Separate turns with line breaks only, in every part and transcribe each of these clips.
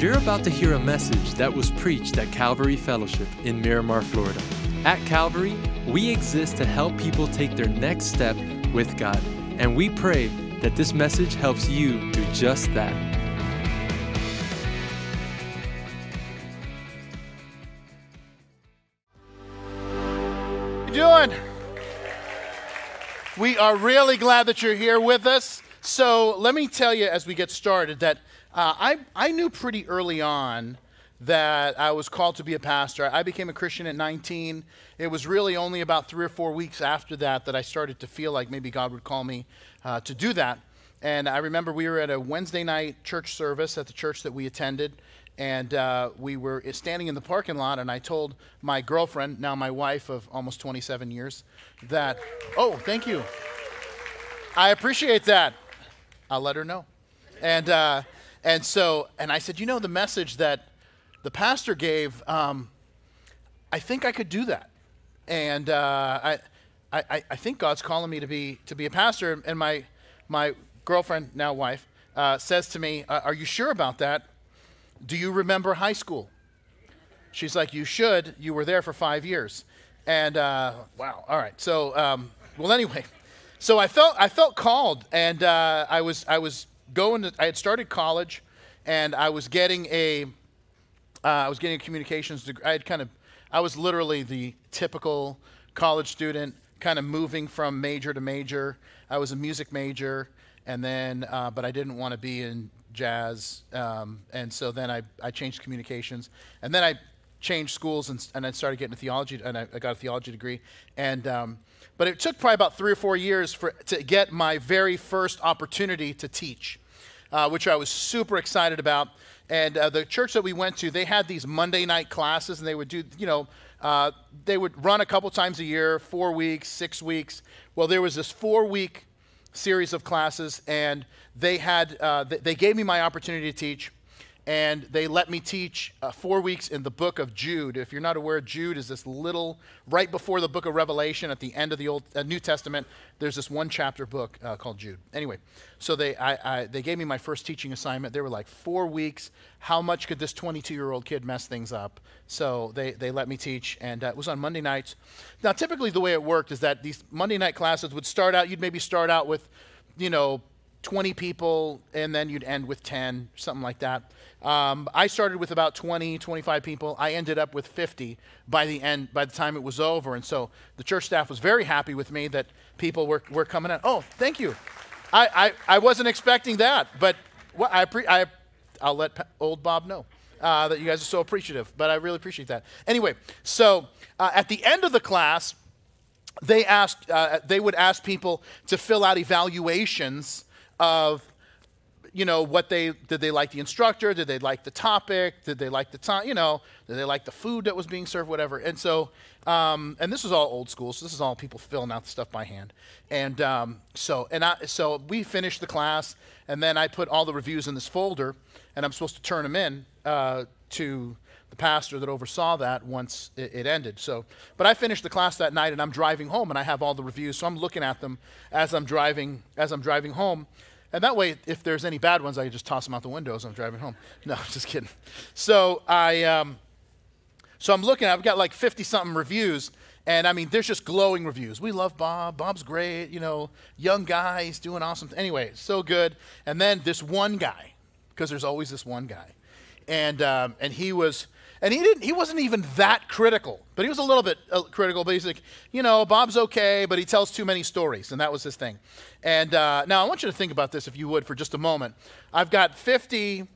You're about to hear a message that was preached at Calvary Fellowship in Miramar, Florida. At Calvary, we exist to help people take their next step with God, and we pray that this message helps you do just that.
doing? We are really glad that you're here with us. So let me tell you as we get started that uh, I, I knew pretty early on that I was called to be a pastor. I became a Christian at 19. It was really only about three or four weeks after that that I started to feel like maybe God would call me uh, to do that. And I remember we were at a Wednesday night church service at the church that we attended and uh, we were standing in the parking lot, and I told my girlfriend, now my wife of almost 27 years, that, oh, thank you. I appreciate that. I'll let her know. And, uh, and so, and I said, you know, the message that the pastor gave, um, I think I could do that. And uh, I, I, I think God's calling me to be, to be a pastor. And my, my girlfriend, now wife, uh, says to me, Are you sure about that? Do you remember high school? She's like, You should. You were there for five years. And uh, wow, all right. So, um, well, anyway, so I felt I felt called, and uh, I was I was going. To, I had started college, and I was getting a uh, I was getting a communications degree. I had kind of I was literally the typical college student, kind of moving from major to major. I was a music major, and then uh, but I didn't want to be in jazz. Um, and so then I, I changed communications. And then I changed schools and, and I started getting a theology, and I, I got a theology degree. And, um, but it took probably about three or four years for, to get my very first opportunity to teach, uh, which I was super excited about. And uh, the church that we went to, they had these Monday night classes, and they would do, you know, uh, they would run a couple times a year, four weeks, six weeks. Well, there was this four week series of classes, and they had uh, they gave me my opportunity to teach and they let me teach uh, four weeks in the book of Jude. If you're not aware, Jude is this little, right before the book of Revelation, at the end of the Old uh, New Testament, there's this one chapter book uh, called Jude. Anyway, so they, I, I, they gave me my first teaching assignment. They were like, four weeks. How much could this 22 year old kid mess things up? So they, they let me teach, and uh, it was on Monday nights. Now, typically, the way it worked is that these Monday night classes would start out, you'd maybe start out with, you know, 20 people, and then you'd end with 10, something like that. Um, I started with about 20, 25 people. I ended up with 50 by the end, by the time it was over. And so the church staff was very happy with me that people were, were coming out. Oh, thank you. I, I, I wasn't expecting that, but I, pre- I, I'll let old Bob know. Uh, that you guys are so appreciative, but I really appreciate that. Anyway, so uh, at the end of the class, they asked, uh, they would ask people to fill out evaluations of you know what they did they like the instructor? Did they like the topic? Did they like the time you know did they like the food that was being served whatever. And so um, and this is all old school so this is all people filling out the stuff by hand. And um, so and I, so we finished the class and then i put all the reviews in this folder and i'm supposed to turn them in uh, to the pastor that oversaw that once it, it, ended. So, but I finished the class that night, and I'm driving home, and I have all the reviews, so I'm looking at them as I'm driving as I'm driving home, and that way, if there's any bad ones, I can just toss them out the window as I'm driving home. No, I'm just kidding. So I, um, so I'm looking. I've got like 50 something reviews, and I mean, there's just glowing reviews. We love Bob. Bob's great. You know, young guy. He's doing awesome. Anyway, so good. And then this one guy, because there's always this one guy, and um, and he was and he didn't he wasn't even that critical but he was a little bit uh, critical but he's like you know bob's okay but he tells too many stories and that was his thing. And uh, now i want you to think about this if you would for just a moment. I've got 50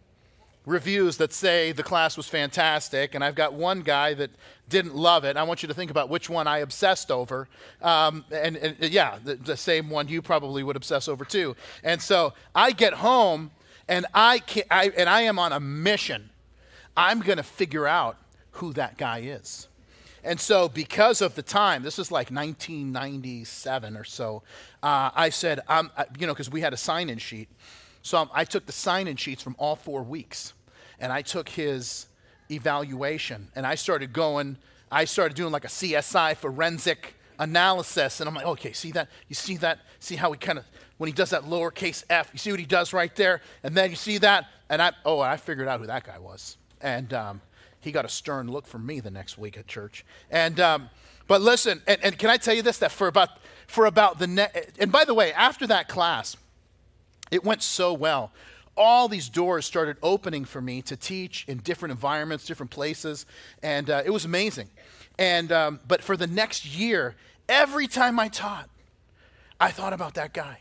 reviews that say the class was fantastic and i've got one guy that didn't love it. I want you to think about which one i obsessed over. Um, and, and, yeah the, the same one you probably would obsess over too. And so i get home and I, can, I and i am on a mission I'm going to figure out who that guy is. And so, because of the time, this is like 1997 or so, uh, I said, um, you know, because we had a sign in sheet. So I took the sign in sheets from all four weeks and I took his evaluation and I started going, I started doing like a CSI forensic analysis. And I'm like, okay, see that? You see that? See how he kind of, when he does that lowercase f, you see what he does right there? And then you see that? And I, oh, I figured out who that guy was. And um, he got a stern look from me the next week at church. And, um, but listen, and, and can I tell you this? That for about, for about the next, and by the way, after that class, it went so well. All these doors started opening for me to teach in different environments, different places, and uh, it was amazing. And um, but for the next year, every time I taught, I thought about that guy,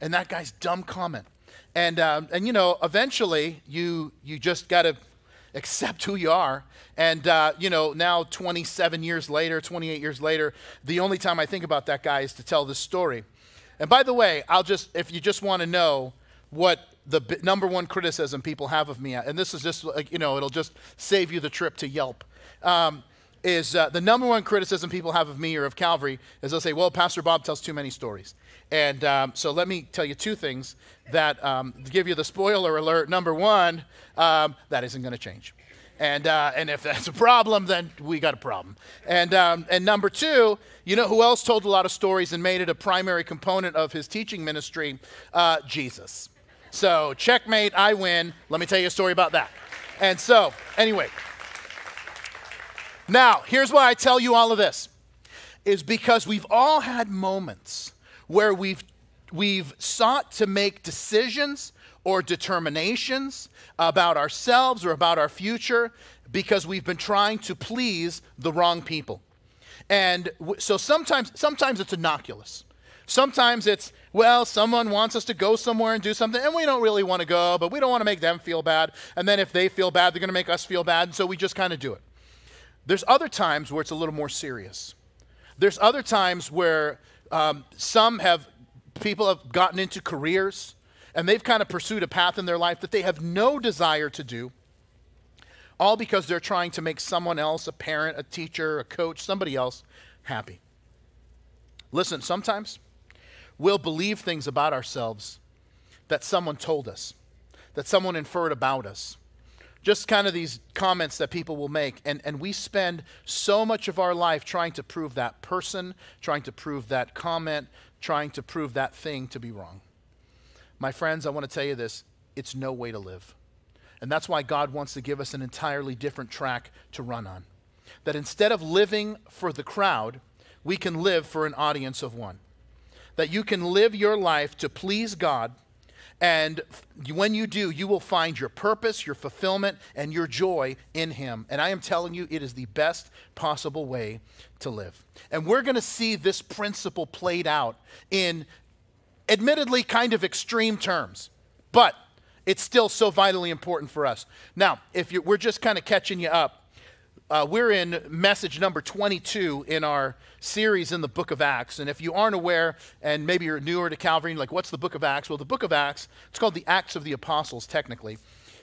and that guy's dumb comment. And um, and you know, eventually, you you just got to accept who you are. And, uh, you know, now 27 years later, 28 years later, the only time I think about that guy is to tell this story. And by the way, I'll just, if you just want to know what the b- number one criticism people have of me, and this is just like, you know, it'll just save you the trip to Yelp. Um, is uh, the number one criticism people have of me or of Calvary is they'll say, well, Pastor Bob tells too many stories. And um, so let me tell you two things that um, give you the spoiler alert. Number one, um, that isn't going to change. And, uh, and if that's a problem, then we got a problem. And, um, and number two, you know who else told a lot of stories and made it a primary component of his teaching ministry? Uh, Jesus. So, checkmate, I win. Let me tell you a story about that. And so, anyway, now here's why I tell you all of this is because we've all had moments where we've, we've sought to make decisions or determinations about ourselves or about our future because we've been trying to please the wrong people. And w- so sometimes, sometimes it's innocuous. Sometimes it's, well, someone wants us to go somewhere and do something, and we don't really want to go, but we don't want to make them feel bad. And then if they feel bad, they're going to make us feel bad, and so we just kind of do it. There's other times where it's a little more serious. There's other times where um, some have, people have gotten into careers and they've kind of pursued a path in their life that they have no desire to do, all because they're trying to make someone else, a parent, a teacher, a coach, somebody else, happy. Listen, sometimes we'll believe things about ourselves that someone told us, that someone inferred about us. Just kind of these comments that people will make. And, and we spend so much of our life trying to prove that person, trying to prove that comment, trying to prove that thing to be wrong. My friends, I want to tell you this it's no way to live. And that's why God wants to give us an entirely different track to run on. That instead of living for the crowd, we can live for an audience of one. That you can live your life to please God, and when you do, you will find your purpose, your fulfillment, and your joy in Him. And I am telling you, it is the best possible way to live. And we're going to see this principle played out in admittedly kind of extreme terms, but it's still so vitally important for us. Now, if we're just kind of catching you up, uh, we're in message number 22 in our series in the book of Acts. And if you aren't aware, and maybe you're newer to Calvary, like, what's the book of Acts? Well, the book of Acts, it's called the Acts of the Apostles, technically.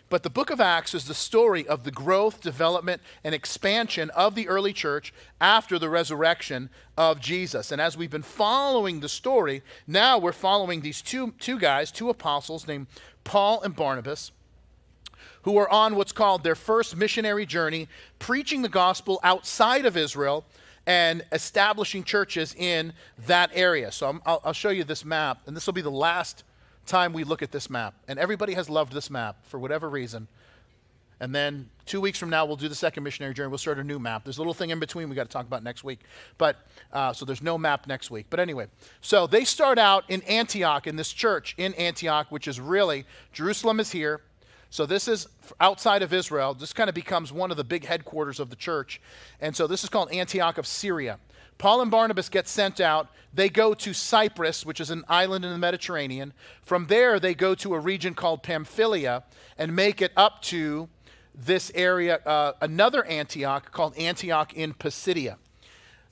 But the book of Acts is the story of the growth, development, and expansion of the early church after the resurrection of Jesus. And as we've been following the story, now we're following these two, two guys, two apostles named Paul and Barnabas, who are on what's called their first missionary journey, preaching the gospel outside of Israel and establishing churches in that area. So i will show you this map, and this will be the last time we look at this map, and everybody has loved this map for whatever reason. And then two weeks from now, we'll do the second missionary journey. We'll start a new map. There's a little thing in between we got to talk about next week. But uh, so there's no map next week. But anyway, so they start out in Antioch, in this church in Antioch, which is really, Jerusalem is here. So this is outside of Israel. This kind of becomes one of the big headquarters of the church. And so this is called Antioch of Syria. Paul and Barnabas get sent out. They go to Cyprus, which is an island in the Mediterranean. From there, they go to a region called Pamphylia and make it up to this area, uh, another Antioch called Antioch in Pisidia.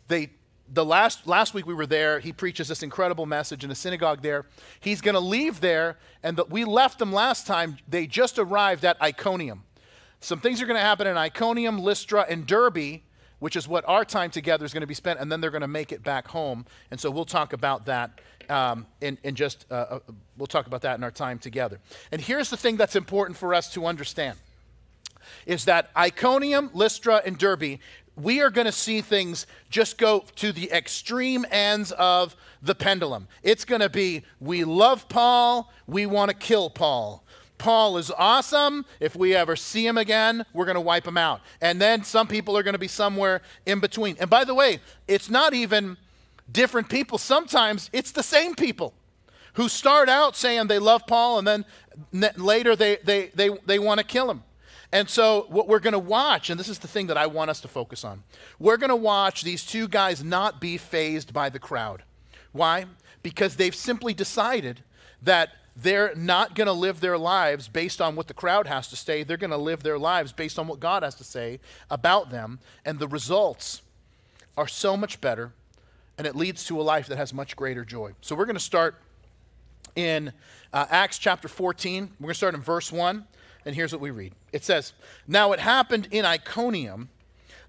They, the last, last week we were there, he preaches this incredible message in a synagogue there. He's going to leave there, and the, we left them last time. They just arrived at Iconium. Some things are going to happen in Iconium, Lystra, and Derbe, which is what our time together is going to be spent, and then they're going to make it back home. And so we'll talk about that um, in, in just, uh, uh, we'll talk about that in our time together. And here's the thing that's important for us to understand is that Iconium, Lystra, and Derbe we are going to see things just go to the extreme ends of the pendulum. It's going to be we love Paul, we want to kill Paul. Paul is awesome. If we ever see him again, we're going to wipe him out. And then some people are going to be somewhere in between. And by the way, it's not even different people. Sometimes it's the same people who start out saying they love Paul and then later they, they, they, they want to kill him. And so, what we're going to watch, and this is the thing that I want us to focus on, we're going to watch these two guys not be fazed by the crowd. Why? Because they've simply decided that they're not going to live their lives based on what the crowd has to say. They're going to live their lives based on what God has to say about them. And the results are so much better, and it leads to a life that has much greater joy. So, we're going to start in uh, Acts chapter 14. We're going to start in verse 1. And here's what we read it says, Now it happened in Iconium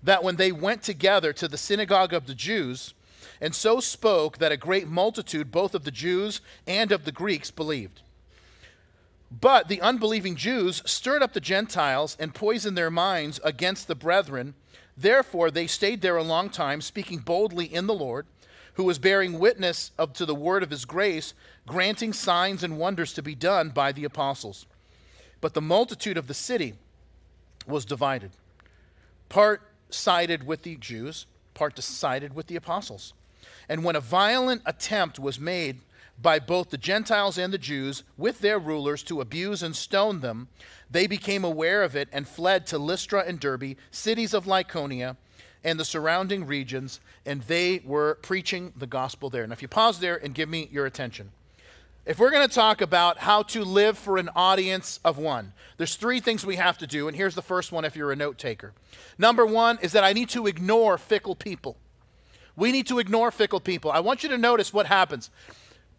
that when they went together to the synagogue of the Jews, and so spoke that a great multitude, both of the Jews and of the Greeks, believed. But the unbelieving Jews stirred up the Gentiles and poisoned their minds against the brethren. Therefore, they stayed there a long time, speaking boldly in the Lord, who was bearing witness of, to the word of his grace, granting signs and wonders to be done by the apostles. But the multitude of the city was divided. Part sided with the Jews, part sided with the apostles. And when a violent attempt was made by both the Gentiles and the Jews with their rulers to abuse and stone them, they became aware of it and fled to Lystra and Derbe, cities of Lycaonia and the surrounding regions, and they were preaching the gospel there. Now, if you pause there and give me your attention. If we're going to talk about how to live for an audience of one, there's three things we have to do, and here's the first one if you're a note taker. Number one is that I need to ignore fickle people. We need to ignore fickle people. I want you to notice what happens.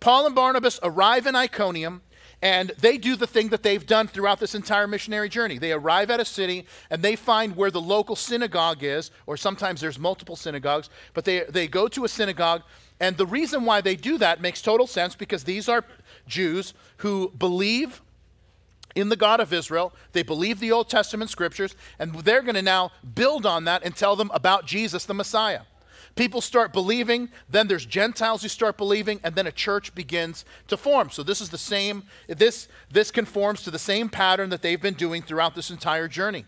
Paul and Barnabas arrive in Iconium, and they do the thing that they've done throughout this entire missionary journey. They arrive at a city and they find where the local synagogue is, or sometimes there's multiple synagogues, but they, they go to a synagogue and the reason why they do that makes total sense because these are Jews who believe in the God of Israel. They believe the Old Testament scriptures, and they're going to now build on that and tell them about Jesus, the Messiah. People start believing, then there's Gentiles who start believing, and then a church begins to form. So this is the same, this, this conforms to the same pattern that they've been doing throughout this entire journey.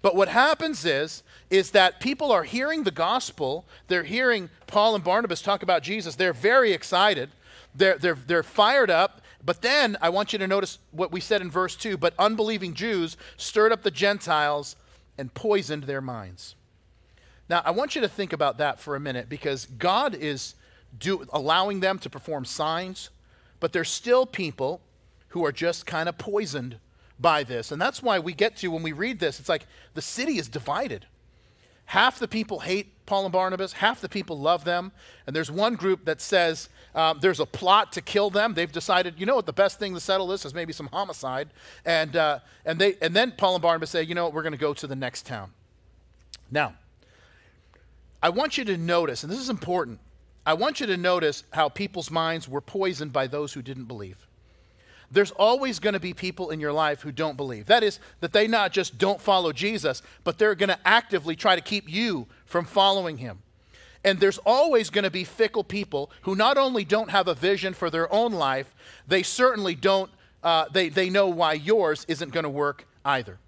But what happens is, is that people are hearing the gospel. They're hearing Paul and Barnabas talk about Jesus. They're very excited. They're, they're, they're fired up. But then I want you to notice what we said in verse 2 but unbelieving Jews stirred up the Gentiles and poisoned their minds. Now, I want you to think about that for a minute because God is do, allowing them to perform signs, but there's still people who are just kind of poisoned by this. And that's why we get to, when we read this, it's like the city is divided. Half the people hate Paul and Barnabas, half the people love them. And there's one group that says um, there's a plot to kill them. They've decided, you know what, the best thing to settle this is maybe some homicide. And, uh, and, they, and then Paul and Barnabas say, you know what, we're going to go to the next town. Now, I want you to notice, and this is important, I want you to notice how people's minds were poisoned by those who didn't believe there's always going to be people in your life who don't believe. That is, that they not just don't follow Jesus, but they're going to actively try to keep you from following him. And there's always going to be fickle people who not only don't have a vision for their own life, they certainly don't, uh, they, they know why yours isn't going to work either.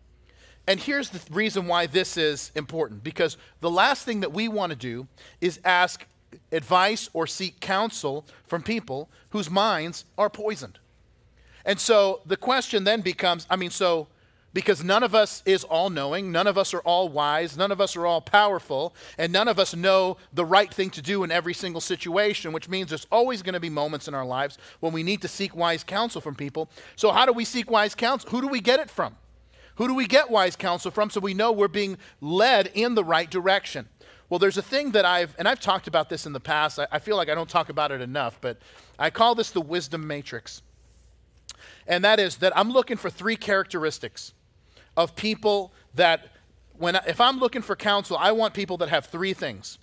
And here's the reason why this is important because the last thing that we want to do is ask advice or seek counsel from people whose minds are poisoned. And so the question then becomes I mean, so because none of us is all knowing, none of us are all wise, none of us are all powerful, and none of us know the right thing to do in every single situation, which means there's always going to be moments in our lives when we need to seek wise counsel from people. So, how do we seek wise counsel? Who do we get it from? Who do we get wise counsel from so we know we're being led in the right direction? Well, there's a thing that I've, and I've talked about this in the past. I, I feel like I don't talk about it enough, but I call this the wisdom matrix and that is that I'm looking for three characteristics of people that, when if I'm looking for counsel, I want people that have three things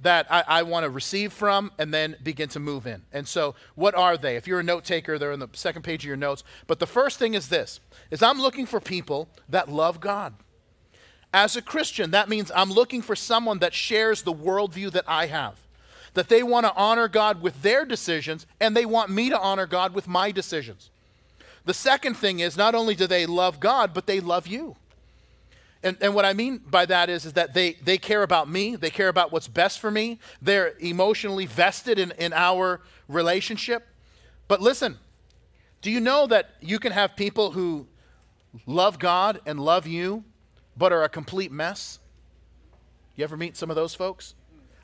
that I, I want to receive from and then begin to move in. And so, what are they? If you're a note taker, they're in the second page of your notes. But the first thing is this: is I'm looking for people that love God. as a Christian, that means I'm looking for someone that shares the worldview that I have. That they want to honor God with their decisions, and they want me to honor God with my decisions. The second thing is not only do they love God, but they love you. And, and what I mean by that is, is that they, they care about me, they care about what's best for me, they're emotionally vested in, in our relationship. But listen, do you know that you can have people who love God and love you, but are a complete mess? You ever meet some of those folks?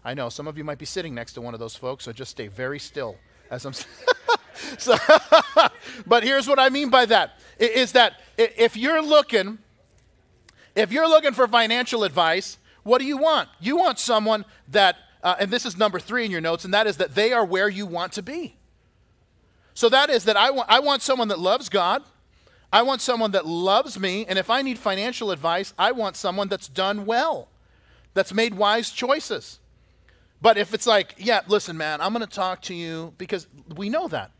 I know some of you might be sitting next to one of those folks, so just stay very still as I'm. so, but here's what I mean by that: is that if you're looking, if you're looking for financial advice, what do you want? You want someone that, uh, and this is number three in your notes, and that is that they are where you want to be. So that is that I want, I want someone that loves God. I want someone that loves me. And if I need financial advice, I want someone that's done well, that's made wise choices. But if it's like, yeah, listen, man, I'm going to talk to you because we know that.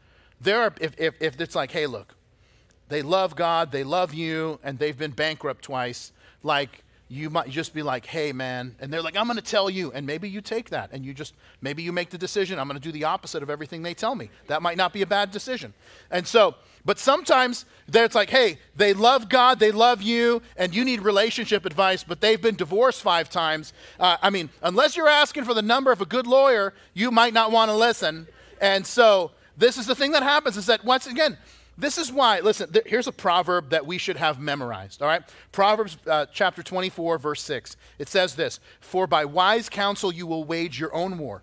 There are, if, if, if it's like, hey, look, they love God, they love you, and they've been bankrupt twice, like, you might just be like, hey, man. And they're like, I'm going to tell you. And maybe you take that and you just, maybe you make the decision, I'm going to do the opposite of everything they tell me. That might not be a bad decision. And so, but sometimes it's like, hey, they love God, they love you, and you need relationship advice, but they've been divorced five times. Uh, I mean, unless you're asking for the number of a good lawyer, you might not want to listen. And so, this is the thing that happens is that once again, this is why, listen, th- here's a proverb that we should have memorized, all right? Proverbs uh, chapter 24, verse 6. It says this For by wise counsel you will wage your own war,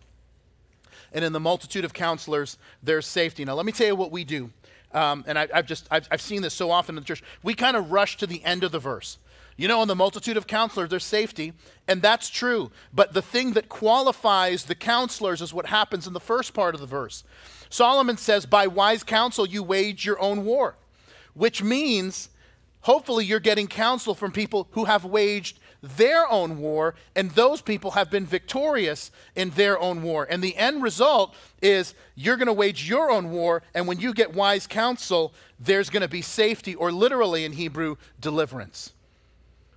and in the multitude of counselors there's safety. Now, let me tell you what we do. Um, and I, have just I've, I've seen this so often in the church. We kind of rush to the end of the verse. You know, in the multitude of counselors, there's safety, and that's true. But the thing that qualifies the counselors is what happens in the first part of the verse. Solomon says, By wise counsel you wage your own war, which means hopefully you're getting counsel from people who have waged their own war, and those people have been victorious in their own war. And the end result is you're going to wage your own war, and when you get wise counsel, there's going to be safety, or literally in Hebrew, deliverance.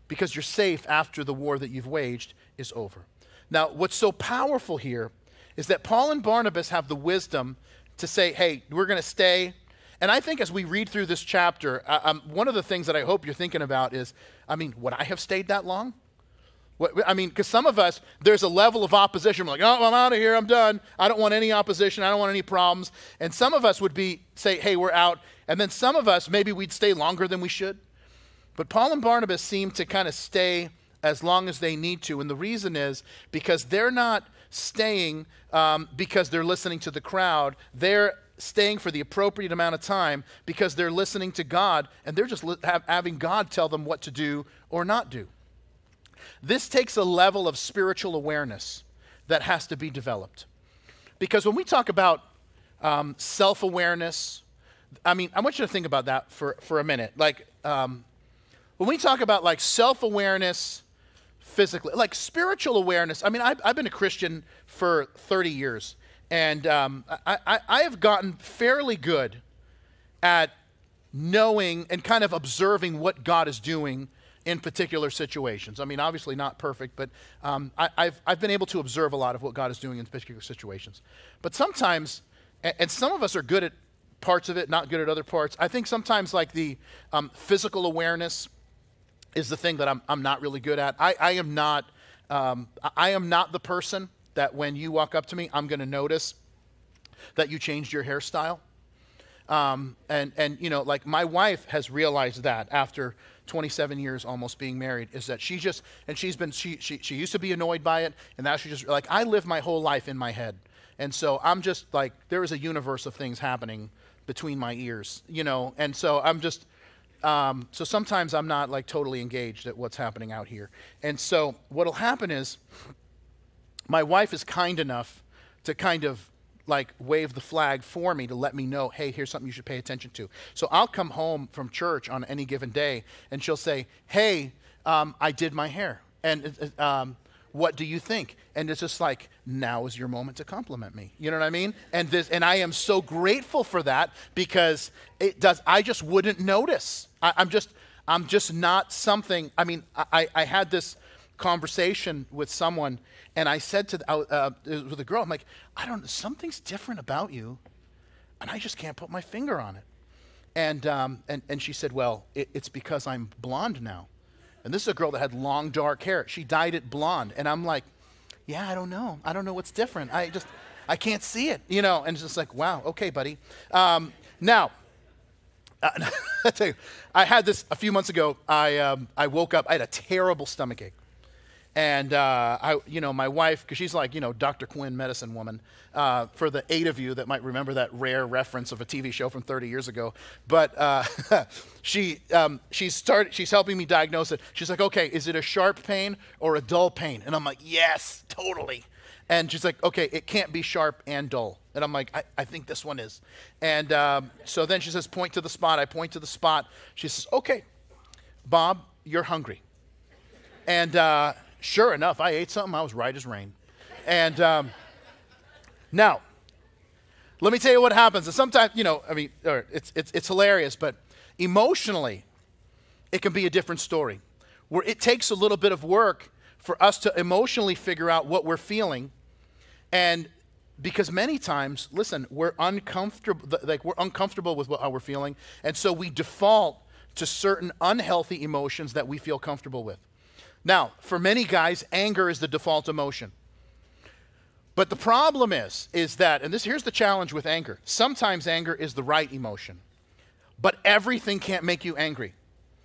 Because you're safe after the war that you've waged is over. Now, what's so powerful here is that Paul and Barnabas have the wisdom to say, hey, we're going to stay. And I think as we read through this chapter, uh, um, one of the things that I hope you're thinking about is, I mean, would I have stayed that long? What, I mean, because some of us, there's a level of opposition. We're like, oh, I'm out of here. I'm done. I don't want any opposition. I don't want any problems. And some of us would be, say, hey, we're out. And then some of us, maybe we'd stay longer than we should. But Paul and Barnabas seem to kind of stay as long as they need to. And the reason is because they're not staying um, because they're listening to the crowd. They're staying for the appropriate amount of time because they're listening to God and they're just li- have, having God tell them what to do or not do. This takes a level of spiritual awareness that has to be developed. Because when we talk about um, self awareness, I mean, I want you to think about that for, for a minute. Like, um, when we talk about like self awareness physically, like spiritual awareness. I mean, I've, I've been a Christian for 30 years, and um, I, I, I have gotten fairly good at knowing and kind of observing what God is doing in particular situations. I mean, obviously not perfect, but um, I, have I've been able to observe a lot of what God is doing in particular situations. But sometimes, and, and some of us are good at parts of it, not good at other parts. I think sometimes, like the um, physical awareness, is the thing that I'm, I'm not really good at. I, I am not um, I am not the person that when you walk up to me, I'm going to notice that you changed your hairstyle. Um, and and you know, like my wife has realized that after 27 years almost being married, is that she just and she's been she she she used to be annoyed by it, and now she just like I live my whole life in my head, and so I'm just like there is a universe of things happening between my ears, you know, and so I'm just um, so sometimes I'm not like totally engaged at what's happening out here. And so what'll happen is my wife is kind enough to kind of like wave the flag for me to let me know, hey, here's something you should pay attention to. So I'll come home from church on any given day and she'll say, hey, um, I did my hair. And um, what do you think? And it's just like, now is your moment to compliment me. You know what I mean? And this, and I am so grateful for that because it does. I just wouldn't notice. I, I'm just, I'm just not something. I mean, I, I had this conversation with someone, and I said to the, uh, with a girl, I'm like, I don't. Something's different about you, and I just can't put my finger on it. And um, and and she said, well, it, it's because I'm blonde now. And this is a girl that had long dark hair. She dyed it blonde, and I'm like, yeah, I don't know. I don't know what's different. I just I can't see it, you know. And it's just like, wow, okay, buddy. Um, now uh, I you, I had this a few months ago. I, um, I woke up, I had a terrible stomach ache. And uh, I, you know, my wife, because she's like, you know, Dr. Quinn, medicine woman. Uh, for the eight of you that might remember that rare reference of a TV show from 30 years ago, but uh, she, um, she's started, she's helping me diagnose it. She's like, okay, is it a sharp pain or a dull pain? And I'm like, yes, totally. And she's like, okay, it can't be sharp and dull. And I'm like, I, I think this one is. And um, so then she says, point to the spot. I point to the spot. She says, okay, Bob, you're hungry. And uh, sure enough, I ate something. I was right as rain. And um, now, let me tell you what happens. And sometimes, you know, I mean, it's, it's, it's hilarious, but emotionally, it can be a different story where it takes a little bit of work for us to emotionally figure out what we're feeling and because many times listen we're uncomfortable like we're uncomfortable with what, how we're feeling and so we default to certain unhealthy emotions that we feel comfortable with now for many guys anger is the default emotion. But the problem is is that and this here's the challenge with anger. Sometimes anger is the right emotion but everything can't make you angry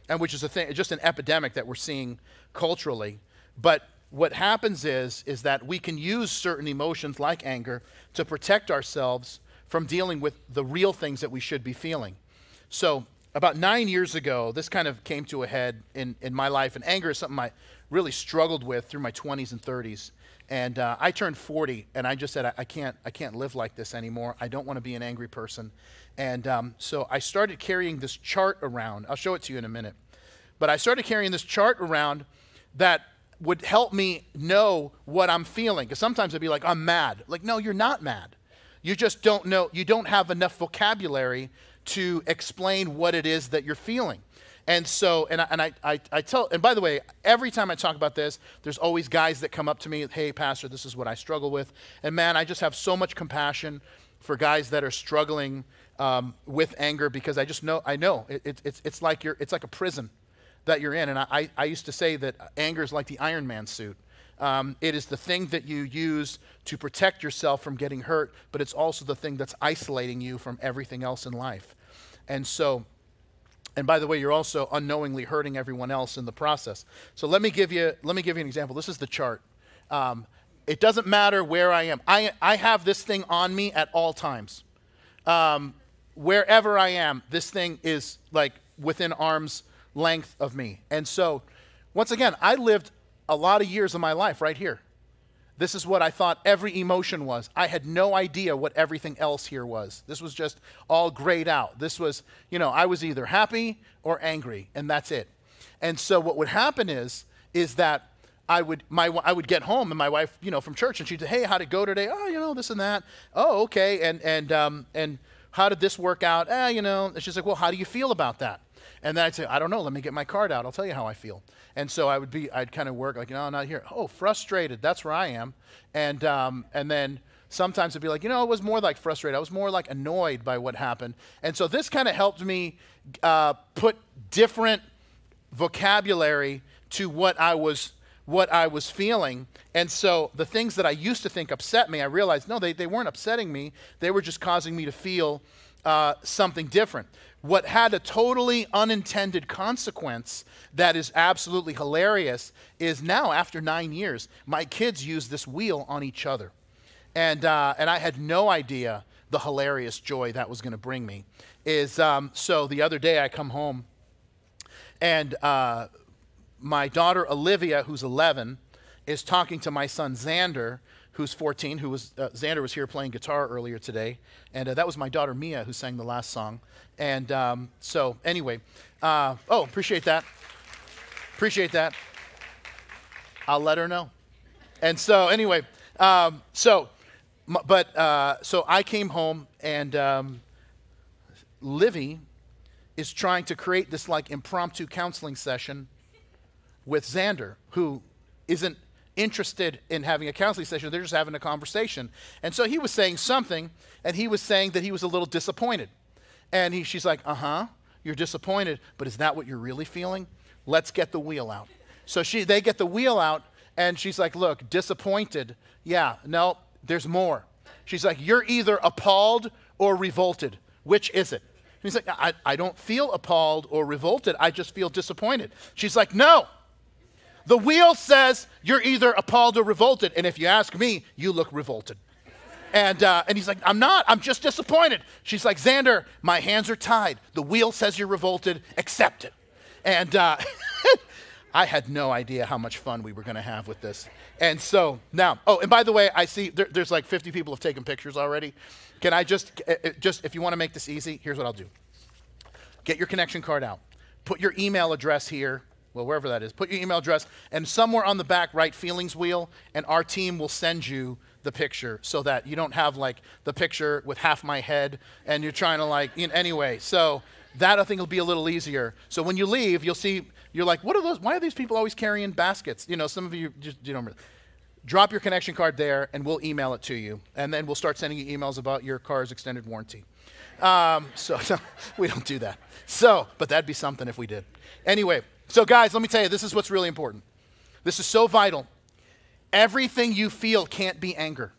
and which is a thing just an epidemic that we're seeing culturally. But what happens is is that we can use certain emotions like anger to protect ourselves from dealing with the real things that we should be feeling. So about nine years ago, this kind of came to a head in, in my life, and anger is something I really struggled with through my 20s and 30s. And uh, I turned 40, and I just said, I, I, can't, I can't live like this anymore. I don't want to be an angry person. And um, so I started carrying this chart around. I'll show it to you in a minute. But I started carrying this chart around that would help me know what I'm feeling. Because sometimes I'd be like, I'm mad. Like, no, you're not mad. You just don't know, you don't have enough vocabulary to explain what it is that you're feeling. And so, and I, and I, I, I, tell, and by the way, every time I talk about this, there's always guys that come up to me, hey, Pastor, this is what I struggle with. And man, I just have so much compassion for guys that are struggling um, with anger because I just know, I know it, it, it's, it's, like you're, it's like a prison that you're in. And I, I used to say that anger is like the Iron Man suit. Um, it is the thing that you use to protect yourself from getting hurt, but it's also the thing that's isolating you from everything else in life. And so, and by the way, you're also unknowingly hurting everyone else in the process. So let me give you let me give you an example. This is the chart. Um, it doesn't matter where I am. I I have this thing on me at all times. Um, wherever I am, this thing is like within arms length of me. And so, once again, I lived a lot of years of my life right here. This is what I thought every emotion was. I had no idea what everything else here was. This was just all grayed out. This was, you know, I was either happy or angry, and that's it. And so what would happen is, is that I would my I would get home and my wife, you know, from church, and she'd say, "Hey, how'd it go today? Oh, you know, this and that. Oh, okay. And and um and how did this work out? Eh, you know." And she's like, "Well, how do you feel about that?" And then I'd say, I don't know, let me get my card out. I'll tell you how I feel. And so I would be, I'd kind of work like, no, I'm not here. Oh, frustrated. That's where I am. And, um, and then sometimes it'd be like, you know, it was more like frustrated. I was more like annoyed by what happened. And so this kind of helped me uh, put different vocabulary to what I was what I was feeling. And so the things that I used to think upset me, I realized no, they, they weren't upsetting me. They were just causing me to feel uh, something different what had a totally unintended consequence that is absolutely hilarious is now, after nine years, my kids use this wheel on each other. And, uh, and I had no idea the hilarious joy that was going to bring me. Is um, so the other day I come home and uh, my daughter Olivia, who's 11, is talking to my son Xander, who's 14, who was, uh, Xander was here playing guitar earlier today. And uh, that was my daughter Mia who sang the last song. And um, so, anyway, uh, oh, appreciate that. Appreciate that. I'll let her know. And so, anyway, um, so, but, uh, so I came home and um, Livy is trying to create this like impromptu counseling session with Xander, who isn't interested in having a counseling session. They're just having a conversation. And so he was saying something, and he was saying that he was a little disappointed. And he, she's like, uh huh, you're disappointed, but is that what you're really feeling? Let's get the wheel out. So she, they get the wheel out, and she's like, look, disappointed. Yeah, no, there's more. She's like, you're either appalled or revolted. Which is it? he's like, I, I don't feel appalled or revolted. I just feel disappointed. She's like, no. The wheel says you're either appalled or revolted. And if you ask me, you look revolted. And, uh, and he's like, I'm not. I'm just disappointed. She's like, Xander, my hands are tied. The wheel says you're revolted. Accept it. And uh, I had no idea how much fun we were going to have with this. And so now, oh, and by the way, I see there, there's like 50 people have taken pictures already. Can I just, uh, uh, just if you want to make this easy, here's what I'll do. Get your connection card out. Put your email address here well, wherever that is, put your email address, and somewhere on the back, write feelings wheel, and our team will send you the picture so that you don't have like the picture with half my head and you're trying to like, know, anyway. So that I think will be a little easier. So when you leave, you'll see, you're like, what are those, why are these people always carrying baskets? You know, some of you just, you know, drop your connection card there and we'll email it to you. And then we'll start sending you emails about your car's extended warranty. Um, so, so we don't do that. So, but that'd be something if we did. Anyway, so, guys, let me tell you, this is what's really important. This is so vital. Everything you feel can't be anger.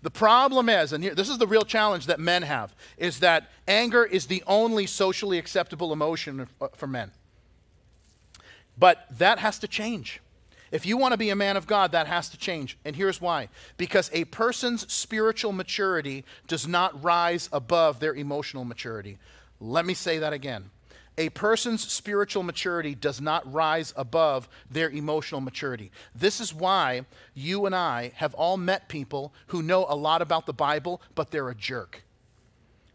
The problem is, and here, this is the real challenge that men have, is that anger is the only socially acceptable emotion uh, for men. But that has to change. If you want to be a man of God, that has to change. And here's why because a person's spiritual maturity does not rise above their emotional maturity. Let me say that again a person's spiritual maturity does not rise above their emotional maturity. This is why you and I have all met people who know a lot about the Bible, but they're a jerk.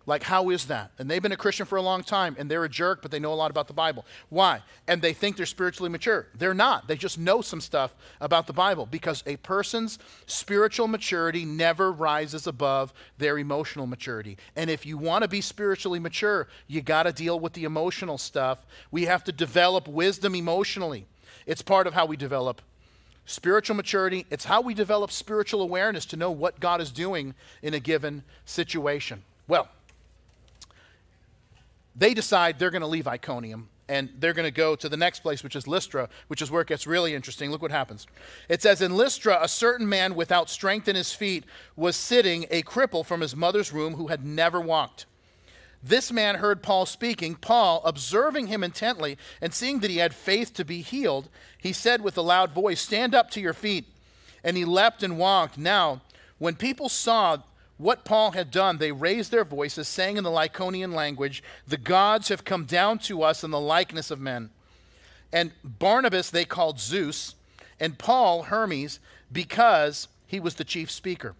Like, how is that? And they've been a Christian for a long time and they're a jerk, but they know a lot about the Bible. Why? And they think they're spiritually mature. They're not. They just know some stuff about the Bible because a person's spiritual maturity never rises above their emotional maturity. And if you want to be spiritually mature, you got to deal with the emotional stuff. We have to develop wisdom emotionally. It's part of how we develop spiritual maturity. It's how we develop spiritual awareness to know what God is doing in a given situation. Well, they decide they're going to leave Iconium and they're going to go to the next place, which is Lystra, which is where it gets really interesting. Look what happens. It says, In Lystra, a certain man without strength in his feet was sitting, a cripple from his mother's womb who had never walked. This man heard Paul speaking. Paul, observing him intently and seeing that he had faith to be healed, he said with a loud voice, Stand up to your feet. And he leapt and walked. Now, when people saw what Paul had done, they raised their voices, saying in the Lycaonian language, The gods have come down to us in the likeness of men. And Barnabas they called Zeus, and Paul Hermes, because he was the chief speaker.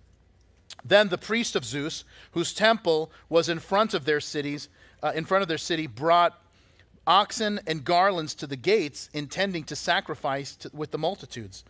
Then the priest of Zeus, whose temple was in front of their cities, uh, in front of their city, brought oxen and garlands to the gates, intending to sacrifice to, with the multitudes.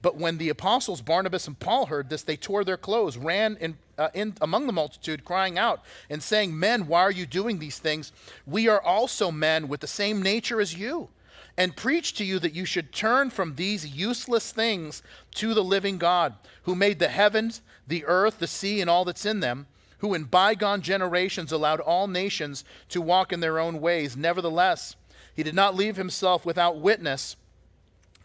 But when the apostles Barnabas and Paul heard this, they tore their clothes, ran in, uh, in, among the multitude, crying out and saying, Men, why are you doing these things? We are also men with the same nature as you, and preach to you that you should turn from these useless things to the living God, who made the heavens, the earth, the sea, and all that's in them, who in bygone generations allowed all nations to walk in their own ways. Nevertheless, he did not leave himself without witness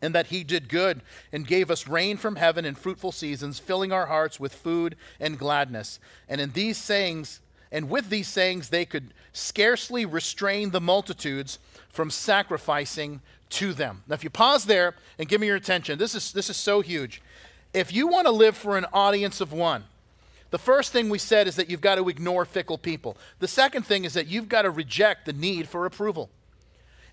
and that he did good and gave us rain from heaven in fruitful seasons, filling our hearts with food and gladness. And in these sayings, and with these sayings, they could scarcely restrain the multitudes from sacrificing to them. Now, if you pause there and give me your attention, this is, this is so huge. If you want to live for an audience of one, the first thing we said is that you've got to ignore fickle people. The second thing is that you've got to reject the need for approval.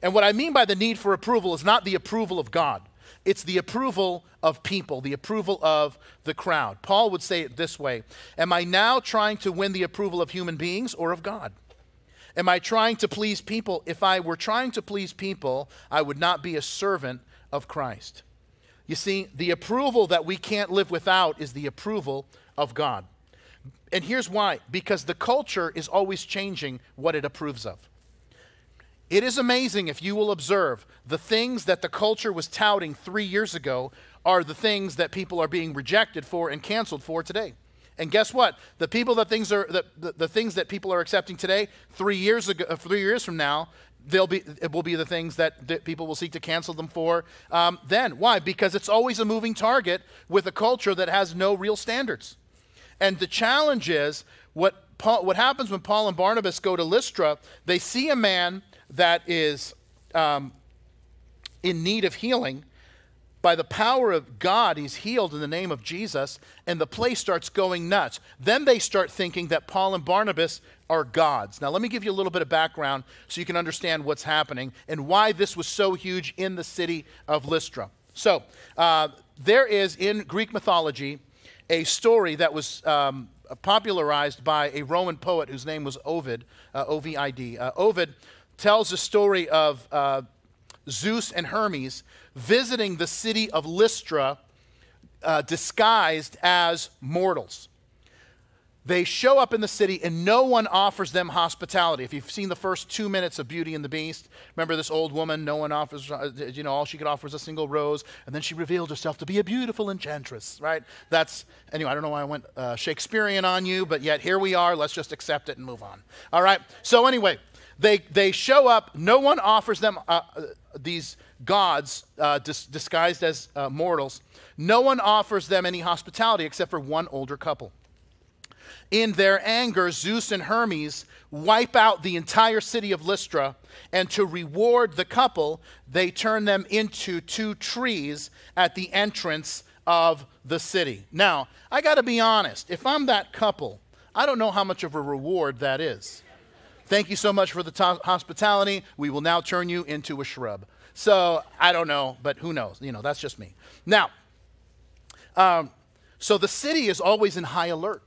And what I mean by the need for approval is not the approval of God, it's the approval of people, the approval of the crowd. Paul would say it this way Am I now trying to win the approval of human beings or of God? Am I trying to please people? If I were trying to please people, I would not be a servant of Christ. You see, the approval that we can't live without is the approval of God. And here's why because the culture is always changing what it approves of. It is amazing if you will observe the things that the culture was touting three years ago are the things that people are being rejected for and canceled for today. And guess what? The people that things are the, the, the things that people are accepting today, three years ago, uh, three years from now, they'll be it will be the things that, that people will seek to cancel them for. Um, then why? Because it's always a moving target with a culture that has no real standards. And the challenge is what Paul, what happens when Paul and Barnabas go to Lystra? They see a man that is um, in need of healing, by the power of God, he's healed in the name of Jesus, and the place starts going nuts. Then they start thinking that Paul and Barnabas are gods. Now, let me give you a little bit of background so you can understand what's happening and why this was so huge in the city of Lystra. So, uh, there is in Greek mythology a story that was um, popularized by a Roman poet whose name was Ovid, uh, O V I D. Uh, Ovid tells a story of uh, Zeus and Hermes visiting the city of Lystra uh, disguised as mortals. They show up in the city and no one offers them hospitality. If you've seen the first two minutes of Beauty and the Beast, remember this old woman, no one offers, uh, you know, all she could offer was a single rose, and then she revealed herself to be a beautiful enchantress, right? That's, anyway, I don't know why I went uh, Shakespearean on you, but yet here we are. Let's just accept it and move on. All right? So, anyway, they, they show up, no one offers them uh, these gods uh, dis- disguised as uh, mortals, no one offers them any hospitality except for one older couple. In their anger, Zeus and Hermes wipe out the entire city of Lystra, and to reward the couple, they turn them into two trees at the entrance of the city. Now, I got to be honest, if I'm that couple, I don't know how much of a reward that is. Thank you so much for the to- hospitality. We will now turn you into a shrub. So I don't know, but who knows? You know, that's just me. Now, um, so the city is always in high alert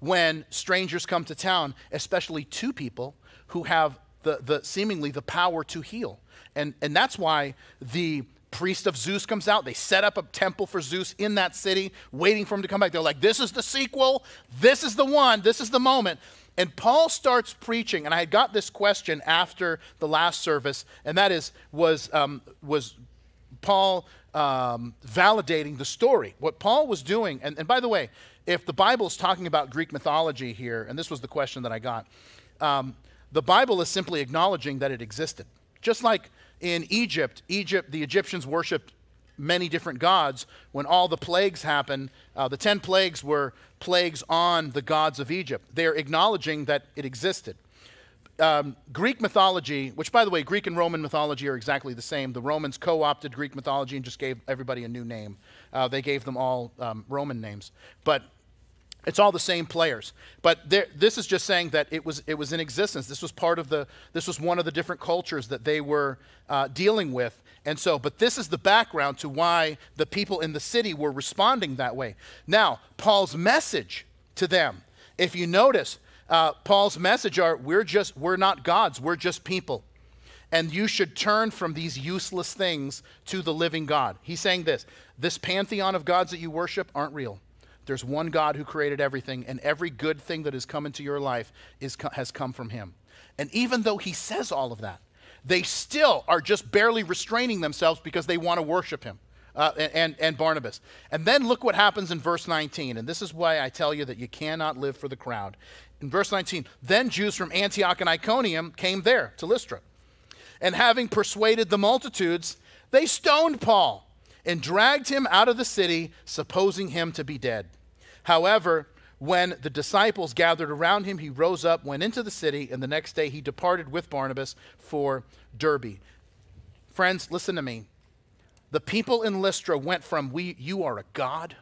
when strangers come to town, especially two people who have the, the seemingly the power to heal. And, and that's why the priest of Zeus comes out. They set up a temple for Zeus in that city, waiting for him to come back. They're like, this is the sequel. This is the one. This is the moment. And Paul starts preaching, and I got this question after the last service, and that is, was, um, was Paul um, validating the story? What Paul was doing, and, and by the way, if the Bible is talking about Greek mythology here, and this was the question that I got, um, the Bible is simply acknowledging that it existed. Just like in Egypt, Egypt, the Egyptians worshipped many different gods. When all the plagues happened, uh, the 10 plagues were plagues on the gods of Egypt. They're acknowledging that it existed. Um, Greek mythology, which by the way, Greek and Roman mythology are exactly the same. The Romans co opted Greek mythology and just gave everybody a new name. Uh, they gave them all um, Roman names. But it's all the same players. But there, this is just saying that it was, it was in existence. This was part of the, this was one of the different cultures that they were uh, dealing with. And so, but this is the background to why the people in the city were responding that way. Now, Paul's message to them, if you notice, uh, Paul's message are we're just, we're not gods, we're just people. And you should turn from these useless things to the living God. He's saying this this pantheon of gods that you worship aren't real. There's one God who created everything, and every good thing that has come into your life is, has come from Him. And even though He says all of that, they still are just barely restraining themselves because they want to worship Him. Uh, and, and Barnabas. And then look what happens in verse 19. And this is why I tell you that you cannot live for the crowd. In verse 19, then Jews from Antioch and Iconium came there to Lystra. And having persuaded the multitudes, they stoned Paul and dragged him out of the city, supposing him to be dead. However, when the disciples gathered around him, he rose up, went into the city, and the next day he departed with Barnabas for Derbe. Friends, listen to me. The people in Lystra went from, we, You are a God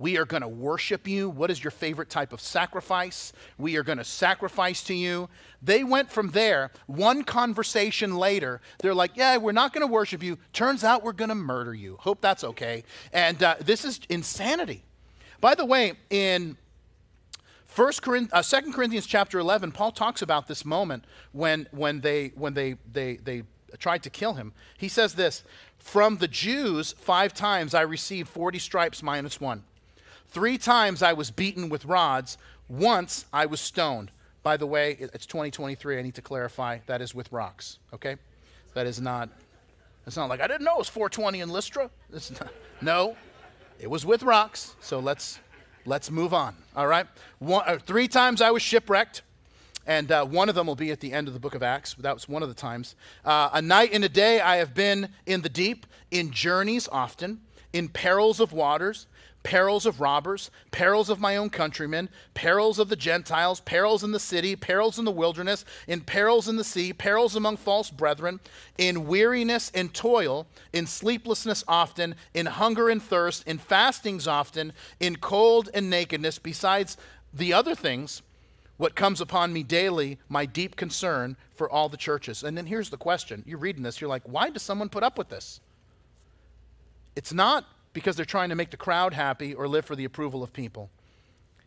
we are going to worship you. What is your favorite type of sacrifice? We are going to sacrifice to you. They went from there. One conversation later, they're like, Yeah, we're not going to worship you. Turns out we're going to murder you. Hope that's okay. And uh, this is insanity. By the way, in First Corinthians, uh, 2 Corinthians chapter 11, Paul talks about this moment when, when, they, when they, they, they tried to kill him. He says this From the Jews, five times I received 40 stripes minus one. Three times I was beaten with rods. Once I was stoned. by the way, it's 2023. I need to clarify that is with rocks, okay? That is not, it's not like I didn't know it was 420 in Lystra. Not, no, it was with rocks. So let's, let's move on, all right? One, uh, three times I was shipwrecked. And uh, one of them will be at the end of the book of Acts. That was one of the times. Uh, a night and a day I have been in the deep, in journeys often, in perils of waters, perils of robbers, perils of my own countrymen, perils of the Gentiles, perils in the city, perils in the wilderness, in perils in the sea, perils among false brethren, in weariness and toil, in sleeplessness often, in hunger and thirst, in fastings often, in cold and nakedness, besides the other things. What comes upon me daily, my deep concern for all the churches. And then here's the question. You're reading this, you're like, why does someone put up with this? It's not because they're trying to make the crowd happy or live for the approval of people.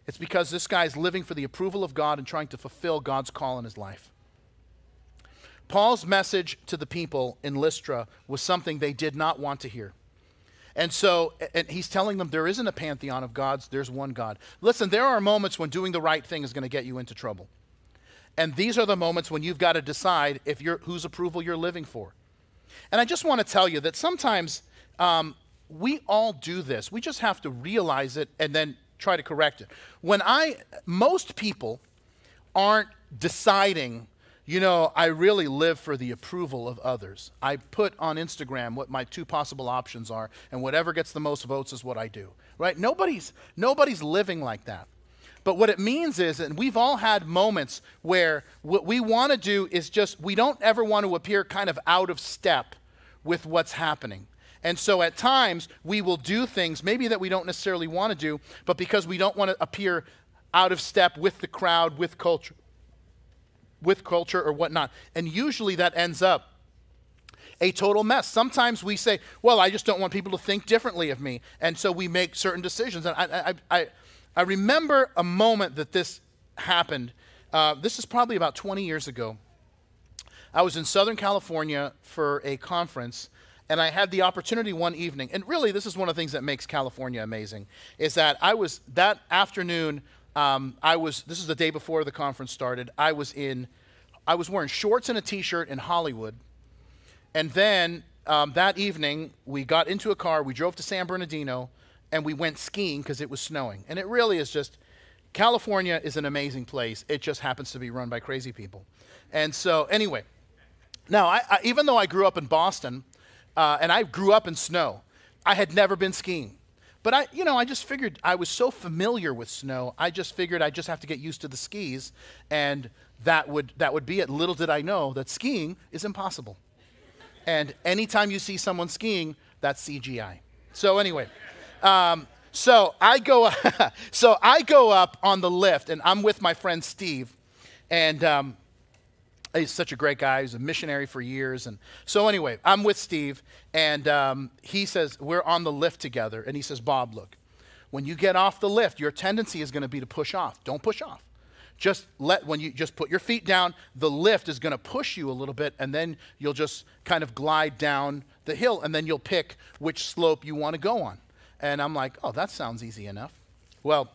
It's because this guy's living for the approval of God and trying to fulfill God's call in his life. Paul's message to the people in Lystra was something they did not want to hear. And so and he's telling them there isn't a pantheon of gods, there's one God. Listen, there are moments when doing the right thing is going to get you into trouble. And these are the moments when you've got to decide if you're, whose approval you're living for. And I just want to tell you that sometimes um, we all do this. We just have to realize it and then try to correct it. When I, most people aren't deciding, you know, I really live for the approval of others. I put on Instagram what my two possible options are, and whatever gets the most votes is what I do. Right? Nobody's nobody's living like that. But what it means is, and we've all had moments where what we want to do is just, we don't ever want to appear kind of out of step with what's happening. And so at times we will do things maybe that we don't necessarily want to do, but because we don't want to appear out of step with the crowd, with culture, with culture or whatnot. And usually that ends up a total mess. Sometimes we say, well, I just don't want people to think differently of me. And so we make certain decisions. And I, I, I, I remember a moment that this happened. Uh, this is probably about 20 years ago. I was in Southern California for a conference, and I had the opportunity one evening, and really this is one of the things that makes California amazing, is that I was, that afternoon, um, I was, this is the day before the conference started, I was in, I was wearing shorts and a t-shirt in Hollywood, and then um, that evening, we got into a car, we drove to San Bernardino, and we went skiing because it was snowing. And it really is just, California is an amazing place. It just happens to be run by crazy people. And so, anyway, now, I, I, even though I grew up in Boston, uh, and I grew up in snow. I had never been skiing. But I, you know, I just figured I was so familiar with snow. I just figured I'd just have to get used to the skis, and that would that would be it. Little did I know that skiing is impossible. And anytime you see someone skiing, that's CGI. So anyway, um, so I go, so I go up on the lift, and I'm with my friend Steve, and um, He's such a great guy. He's a missionary for years. And so, anyway, I'm with Steve, and um, he says, We're on the lift together. And he says, Bob, look, when you get off the lift, your tendency is going to be to push off. Don't push off. Just let, when you just put your feet down, the lift is going to push you a little bit, and then you'll just kind of glide down the hill, and then you'll pick which slope you want to go on. And I'm like, Oh, that sounds easy enough. Well,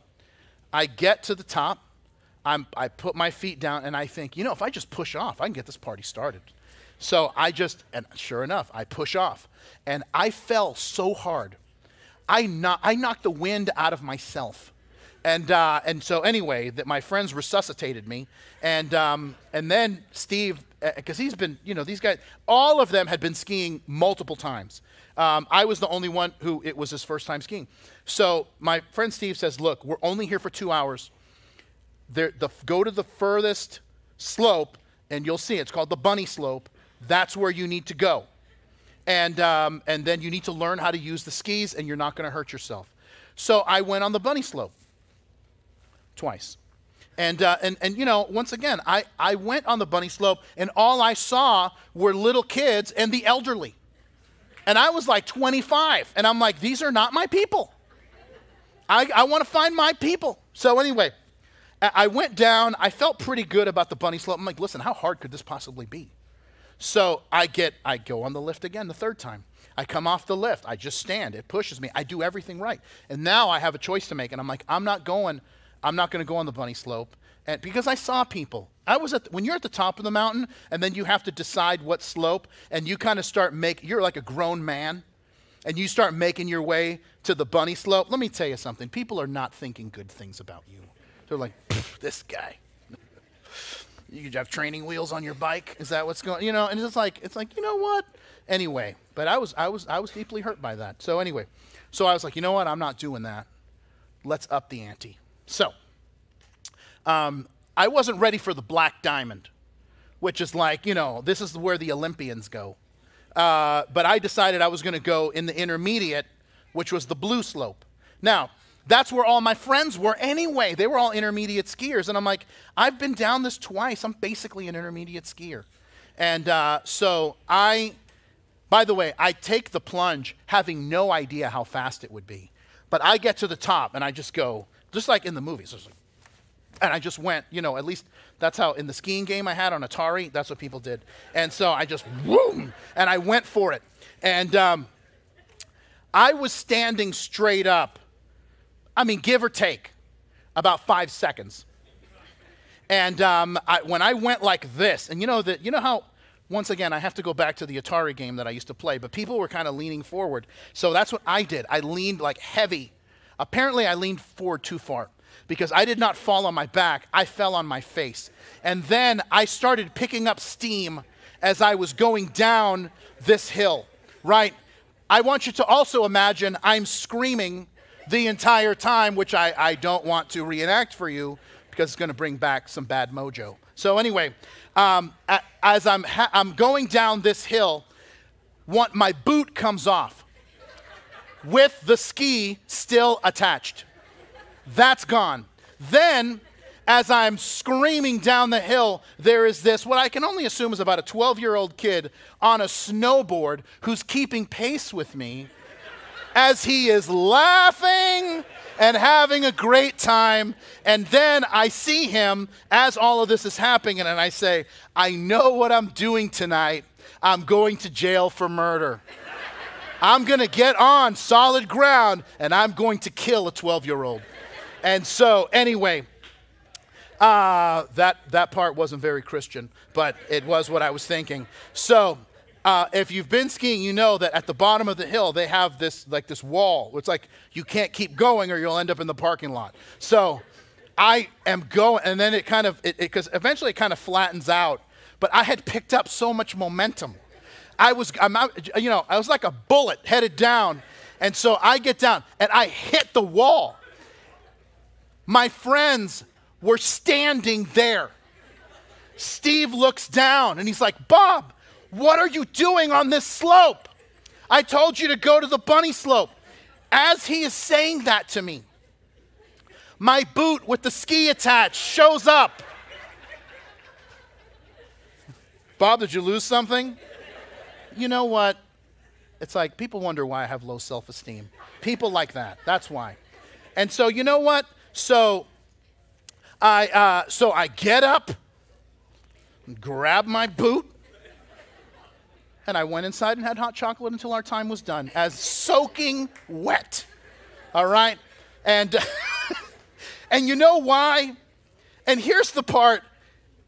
I get to the top, I'm, I put my feet down and I think, you know, if I just push off, I can get this party started. So I just, and sure enough, I push off. And I fell so hard. I, I knocked the wind out of myself. And, uh, and so, anyway, that my friends resuscitated me. And, um, and then Steve, because uh, he's been, you know, these guys, all of them had been skiing multiple times. Um, I was the only one who it was his first time skiing. So my friend Steve says, Look, we're only here for two hours the, go to the furthest slope, and you'll see it's called the bunny slope. That's where you need to go. And, um, and then you need to learn how to use the skis, and you're not going to hurt yourself. So I went on the bunny slope twice. And, uh, and, and, you know, once again, I, I went on the bunny slope, and all I saw were little kids and the elderly. And I was like 25, and I'm like, these are not my people. I, I want to find my people. So, anyway, I went down. I felt pretty good about the bunny slope. I'm like, listen, how hard could this possibly be? So I get, I go on the lift again the third time. I come off the lift. I just stand. It pushes me. I do everything right. And now I have a choice to make. And I'm like, I'm not going, I'm not going to go on the bunny slope. And because I saw people. I was at the, when you're at the top of the mountain and then you have to decide what slope and you kind of start make you're like a grown man and you start making your way to the bunny slope. Let me tell you something. People are not thinking good things about you. They're like, this guy. you have training wheels on your bike. Is that what's going? You know, and it's like it's like you know what? Anyway, but I was I was I was deeply hurt by that. So anyway, so I was like, you know what? I'm not doing that. Let's up the ante. So, um, I wasn't ready for the black diamond, which is like, you know, this is where the Olympians go. Uh, but I decided I was going to go in the intermediate, which was the blue slope. Now, that's where all my friends were anyway. They were all intermediate skiers. And I'm like, I've been down this twice. I'm basically an intermediate skier. And uh, so I, by the way, I take the plunge having no idea how fast it would be. But I get to the top and I just go, just like in the movies. And I just went, you know, at least that's how in the skiing game I had on Atari, that's what people did. And so I just, boom, and I went for it. And um, I was standing straight up, I mean, give or take, about five seconds. And um, I, when I went like this, and you know that, you know how, once again, I have to go back to the Atari game that I used to play, but people were kind of leaning forward. So that's what I did. I leaned like heavy. Apparently, I leaned forward too far because I did not fall on my back, I fell on my face. And then I started picking up steam as I was going down this hill, right? I want you to also imagine I'm screaming the entire time, which I, I don't want to reenact for you because it's going to bring back some bad mojo. So, anyway, um, as I'm, ha- I'm going down this hill, one, my boot comes off with the ski still attached. That's gone. Then, as I'm screaming down the hill, there is this, what I can only assume is about a 12 year old kid on a snowboard who's keeping pace with me as he is laughing and having a great time. And then I see him as all of this is happening, and I say, I know what I'm doing tonight. I'm going to jail for murder. I'm going to get on solid ground and I'm going to kill a 12 year old. And so, anyway, uh, that, that part wasn't very Christian, but it was what I was thinking. So, uh, if you've been skiing, you know that at the bottom of the hill they have this like this wall. It's like you can't keep going or you'll end up in the parking lot. So, I am going, and then it kind of because eventually it kind of flattens out. But I had picked up so much momentum. I was, I'm out, you know, I was like a bullet headed down, and so I get down and I hit the wall my friends were standing there. Steve looks down and he's like, Bob, what are you doing on this slope? I told you to go to the bunny slope. As he is saying that to me, my boot with the ski attached shows up. Bob, did you lose something? You know what? It's like people wonder why I have low self esteem. People like that. That's why. And so, you know what? So I, uh, so I get up, and grab my boot, and I went inside and had hot chocolate until our time was done, as soaking wet. All right? And, and you know why? And here's the part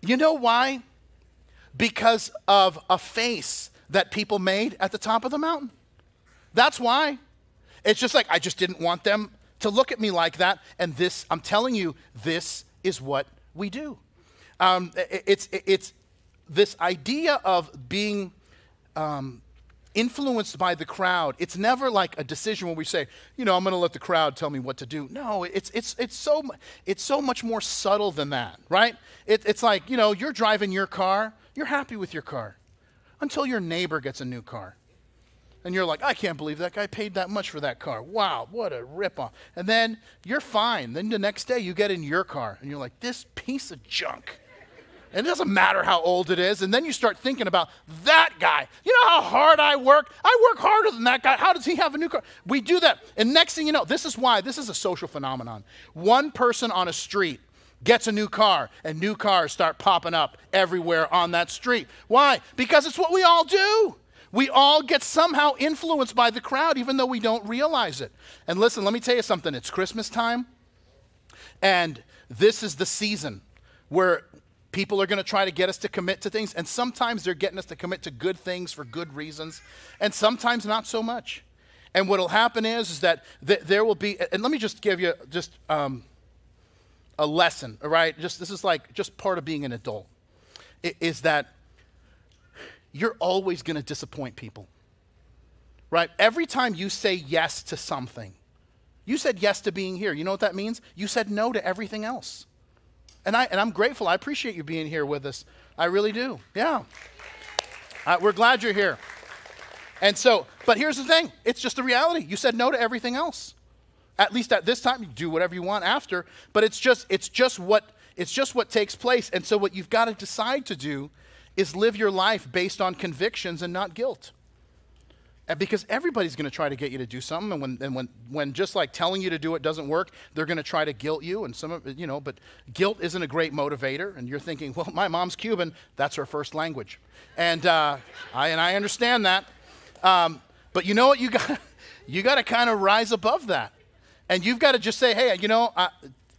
you know why? Because of a face that people made at the top of the mountain. That's why. It's just like, I just didn't want them to look at me like that. And this, I'm telling you, this is what we do. Um, it's, it's this idea of being um, influenced by the crowd. It's never like a decision where we say, you know, I'm going to let the crowd tell me what to do. No, it's, it's, it's, so, it's so much more subtle than that, right? It, it's like, you know, you're driving your car, you're happy with your car until your neighbor gets a new car and you're like, I can't believe that guy paid that much for that car. Wow, what a ripoff. And then you're fine. Then the next day you get in your car and you're like, this piece of junk. And it doesn't matter how old it is. And then you start thinking about that guy. You know how hard I work? I work harder than that guy. How does he have a new car? We do that. And next thing you know, this is why this is a social phenomenon. One person on a street gets a new car, and new cars start popping up everywhere on that street. Why? Because it's what we all do. We all get somehow influenced by the crowd, even though we don't realize it. And listen, let me tell you something. It's Christmas time, and this is the season where people are going to try to get us to commit to things, and sometimes they're getting us to commit to good things for good reasons, and sometimes not so much. And what will happen is, is that th- there will be, and let me just give you just um, a lesson, all right? Just this is like just part of being an adult, is that you're always going to disappoint people, right? Every time you say yes to something, you said yes to being here. You know what that means? You said no to everything else. And, I, and I'm grateful. I appreciate you being here with us. I really do. Yeah. Uh, we're glad you're here. And so, but here's the thing it's just the reality. You said no to everything else. At least at this time, you do whatever you want after, but it's just, it's just what it's just what takes place. And so what you've got to decide to do is live your life based on convictions and not guilt. And because everybody's going to try to get you to do something, and when, and when, when just like telling you to do it doesn't work, they're going to try to guilt you. And some of you know, but guilt isn't a great motivator. And you're thinking, well, my mom's Cuban, that's her first language, and uh, I and I understand that. Um, but you know what? You got you got to kind of rise above that, and you've got to just say, hey, you know, I,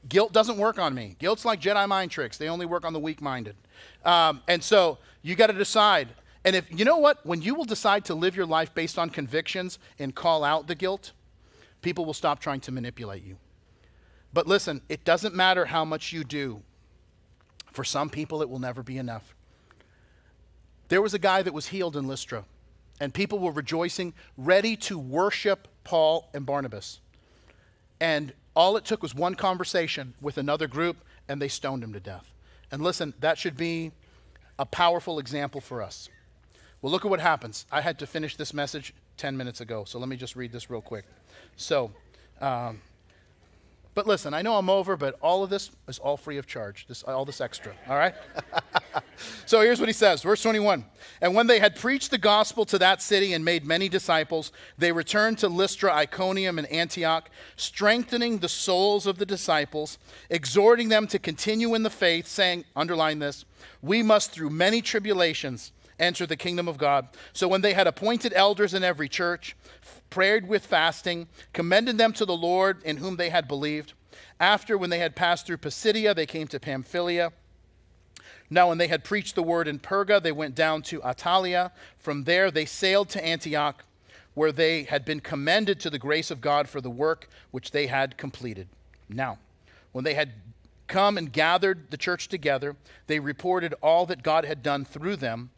guilt doesn't work on me. Guilt's like Jedi mind tricks; they only work on the weak-minded. Um, and so you got to decide and if you know what, when you will decide to live your life based on convictions and call out the guilt, people will stop trying to manipulate you. But listen, it doesn't matter how much you do. For some people, it will never be enough. There was a guy that was healed in Lystra, and people were rejoicing, ready to worship Paul and Barnabas. And all it took was one conversation with another group, and they stoned him to death. And listen, that should be a powerful example for us. Well, look at what happens. I had to finish this message 10 minutes ago, so let me just read this real quick. So, um, but listen, I know I'm over, but all of this is all free of charge, this, all this extra, all right? so here's what he says, verse 21. And when they had preached the gospel to that city and made many disciples, they returned to Lystra, Iconium, and Antioch, strengthening the souls of the disciples, exhorting them to continue in the faith, saying, underline this, we must through many tribulations enter the kingdom of God. So when they had appointed elders in every church, prayed with fasting, commended them to the Lord in whom they had believed. After, when they had passed through Pisidia, they came to Pamphylia. Now, when they had preached the word in Perga, they went down to Attalia. From there, they sailed to Antioch, where they had been commended to the grace of God for the work which they had completed. Now, when they had come and gathered the church together, they reported all that God had done through them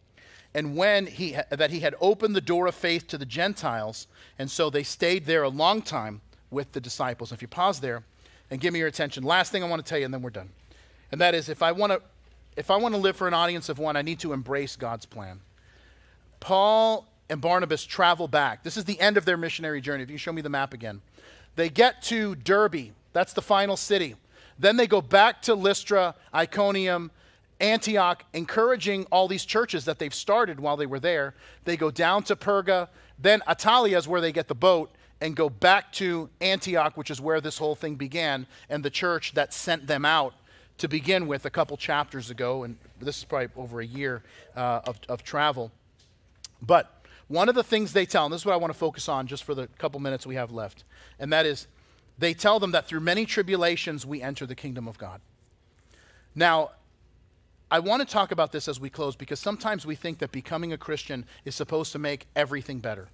and when he that he had opened the door of faith to the Gentiles, and so they stayed there a long time with the disciples. If you pause there and give me your attention, last thing I want to tell you, and then we're done, and that is if I want to if I want to live for an audience of one, I need to embrace God's plan. Paul and Barnabas travel back. This is the end of their missionary journey. If you show me the map again, they get to Derbe. That's the final city. Then they go back to Lystra, Iconium, Antioch, encouraging all these churches that they've started while they were there. They go down to Perga, then Attalia is where they get the boat, and go back to Antioch, which is where this whole thing began, and the church that sent them out to begin with a couple chapters ago, and this is probably over a year uh, of, of travel. But one of the things they tell, and this is what I want to focus on just for the couple minutes we have left, and that is they tell them that through many tribulations we enter the kingdom of God. Now, I want to talk about this as we close because sometimes we think that becoming a Christian is supposed to make everything better.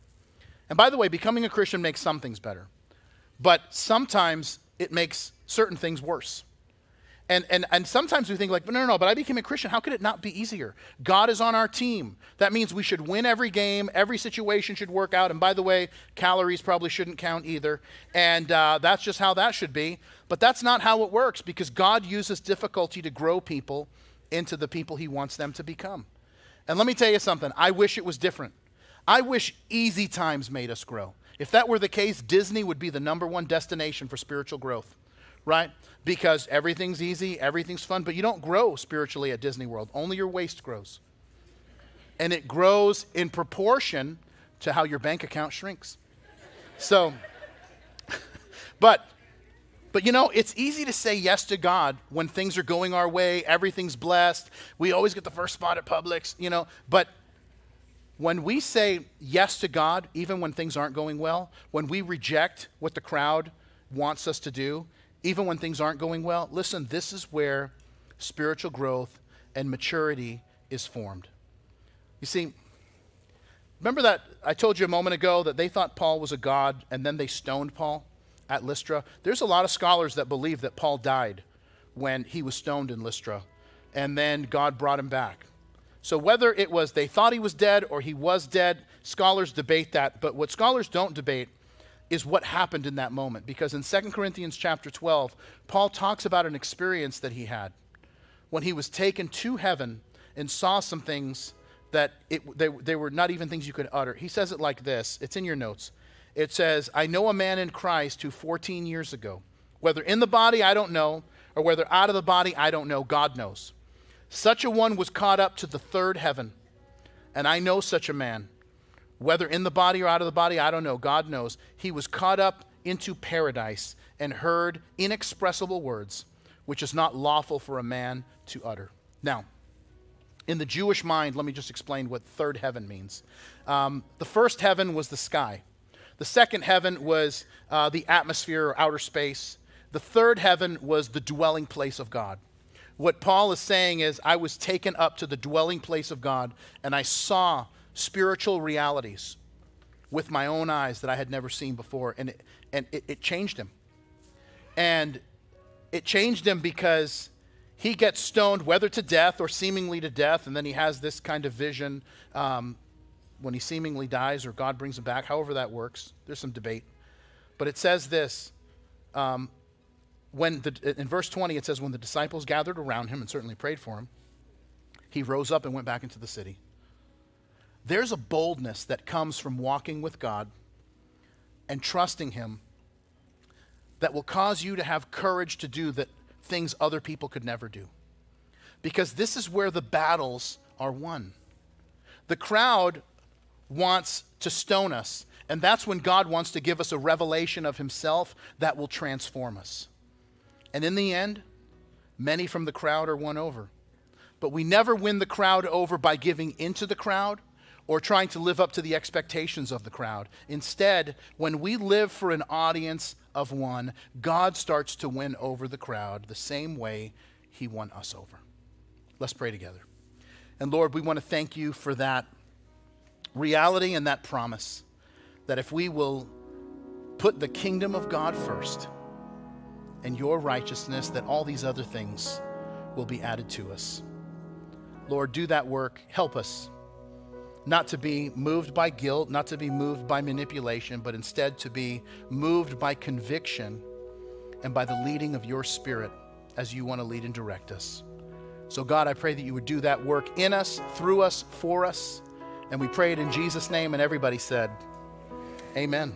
And by the way, becoming a Christian makes some things better, but sometimes it makes certain things worse. And, and, and sometimes we think like, no, no, no, but I became a Christian. How could it not be easier? God is on our team. That means we should win every game. Every situation should work out. And by the way, calories probably shouldn't count either. And uh, that's just how that should be. But that's not how it works because God uses difficulty to grow people into the people he wants them to become. And let me tell you something I wish it was different. I wish easy times made us grow. If that were the case, Disney would be the number one destination for spiritual growth, right? Because everything's easy, everything's fun, but you don't grow spiritually at Disney World. Only your waist grows. And it grows in proportion to how your bank account shrinks. So, but but you know, it's easy to say yes to God when things are going our way, everything's blessed, we always get the first spot at Publix, you know. But when we say yes to God, even when things aren't going well, when we reject what the crowd wants us to do, even when things aren't going well, listen, this is where spiritual growth and maturity is formed. You see, remember that I told you a moment ago that they thought Paul was a god and then they stoned Paul at Lystra? There's a lot of scholars that believe that Paul died when he was stoned in Lystra and then God brought him back. So whether it was they thought he was dead or he was dead, scholars debate that, but what scholars don't debate is what happened in that moment because in 2 Corinthians chapter 12, Paul talks about an experience that he had when he was taken to heaven and saw some things that it, they, they were not even things you could utter. He says it like this it's in your notes. It says, I know a man in Christ who 14 years ago, whether in the body, I don't know, or whether out of the body, I don't know, God knows. Such a one was caught up to the third heaven. And I know such a man. Whether in the body or out of the body, I don't know. God knows. He was caught up into paradise and heard inexpressible words, which is not lawful for a man to utter. Now, in the Jewish mind, let me just explain what third heaven means. Um, the first heaven was the sky, the second heaven was uh, the atmosphere or outer space. The third heaven was the dwelling place of God. What Paul is saying is, I was taken up to the dwelling place of God and I saw spiritual realities with my own eyes that I had never seen before. And it, and it, it changed him. And it changed him because he gets stoned, whether to death or seemingly to death, and then he has this kind of vision um, when he seemingly dies or God brings him back, however that works. There's some debate. But it says this um, when the, in verse 20 it says when the disciples gathered around him and certainly prayed for him he rose up and went back into the city there's a boldness that comes from walking with god and trusting him that will cause you to have courage to do that things other people could never do because this is where the battles are won the crowd wants to stone us and that's when god wants to give us a revelation of himself that will transform us and in the end, many from the crowd are won over. But we never win the crowd over by giving into the crowd or trying to live up to the expectations of the crowd. Instead, when we live for an audience of one, God starts to win over the crowd the same way he won us over. Let's pray together. And Lord, we want to thank you for that reality and that promise that if we will put the kingdom of God first, and your righteousness, that all these other things will be added to us. Lord, do that work. Help us not to be moved by guilt, not to be moved by manipulation, but instead to be moved by conviction and by the leading of your Spirit as you want to lead and direct us. So, God, I pray that you would do that work in us, through us, for us. And we pray it in Jesus' name. And everybody said, Amen.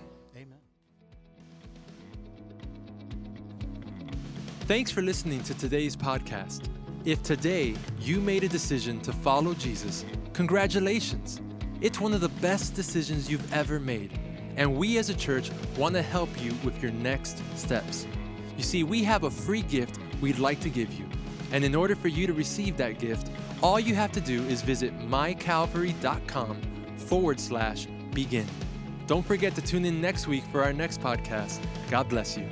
Thanks for listening to today's podcast. If today you made a decision to follow Jesus, congratulations. It's one of the best decisions you've ever made. And we as a church want to help you with your next steps. You see, we have a free gift we'd like to give you. And in order for you to receive that gift, all you have to do is visit mycalvary.com forward slash begin. Don't forget to tune in next week for our next podcast. God bless you.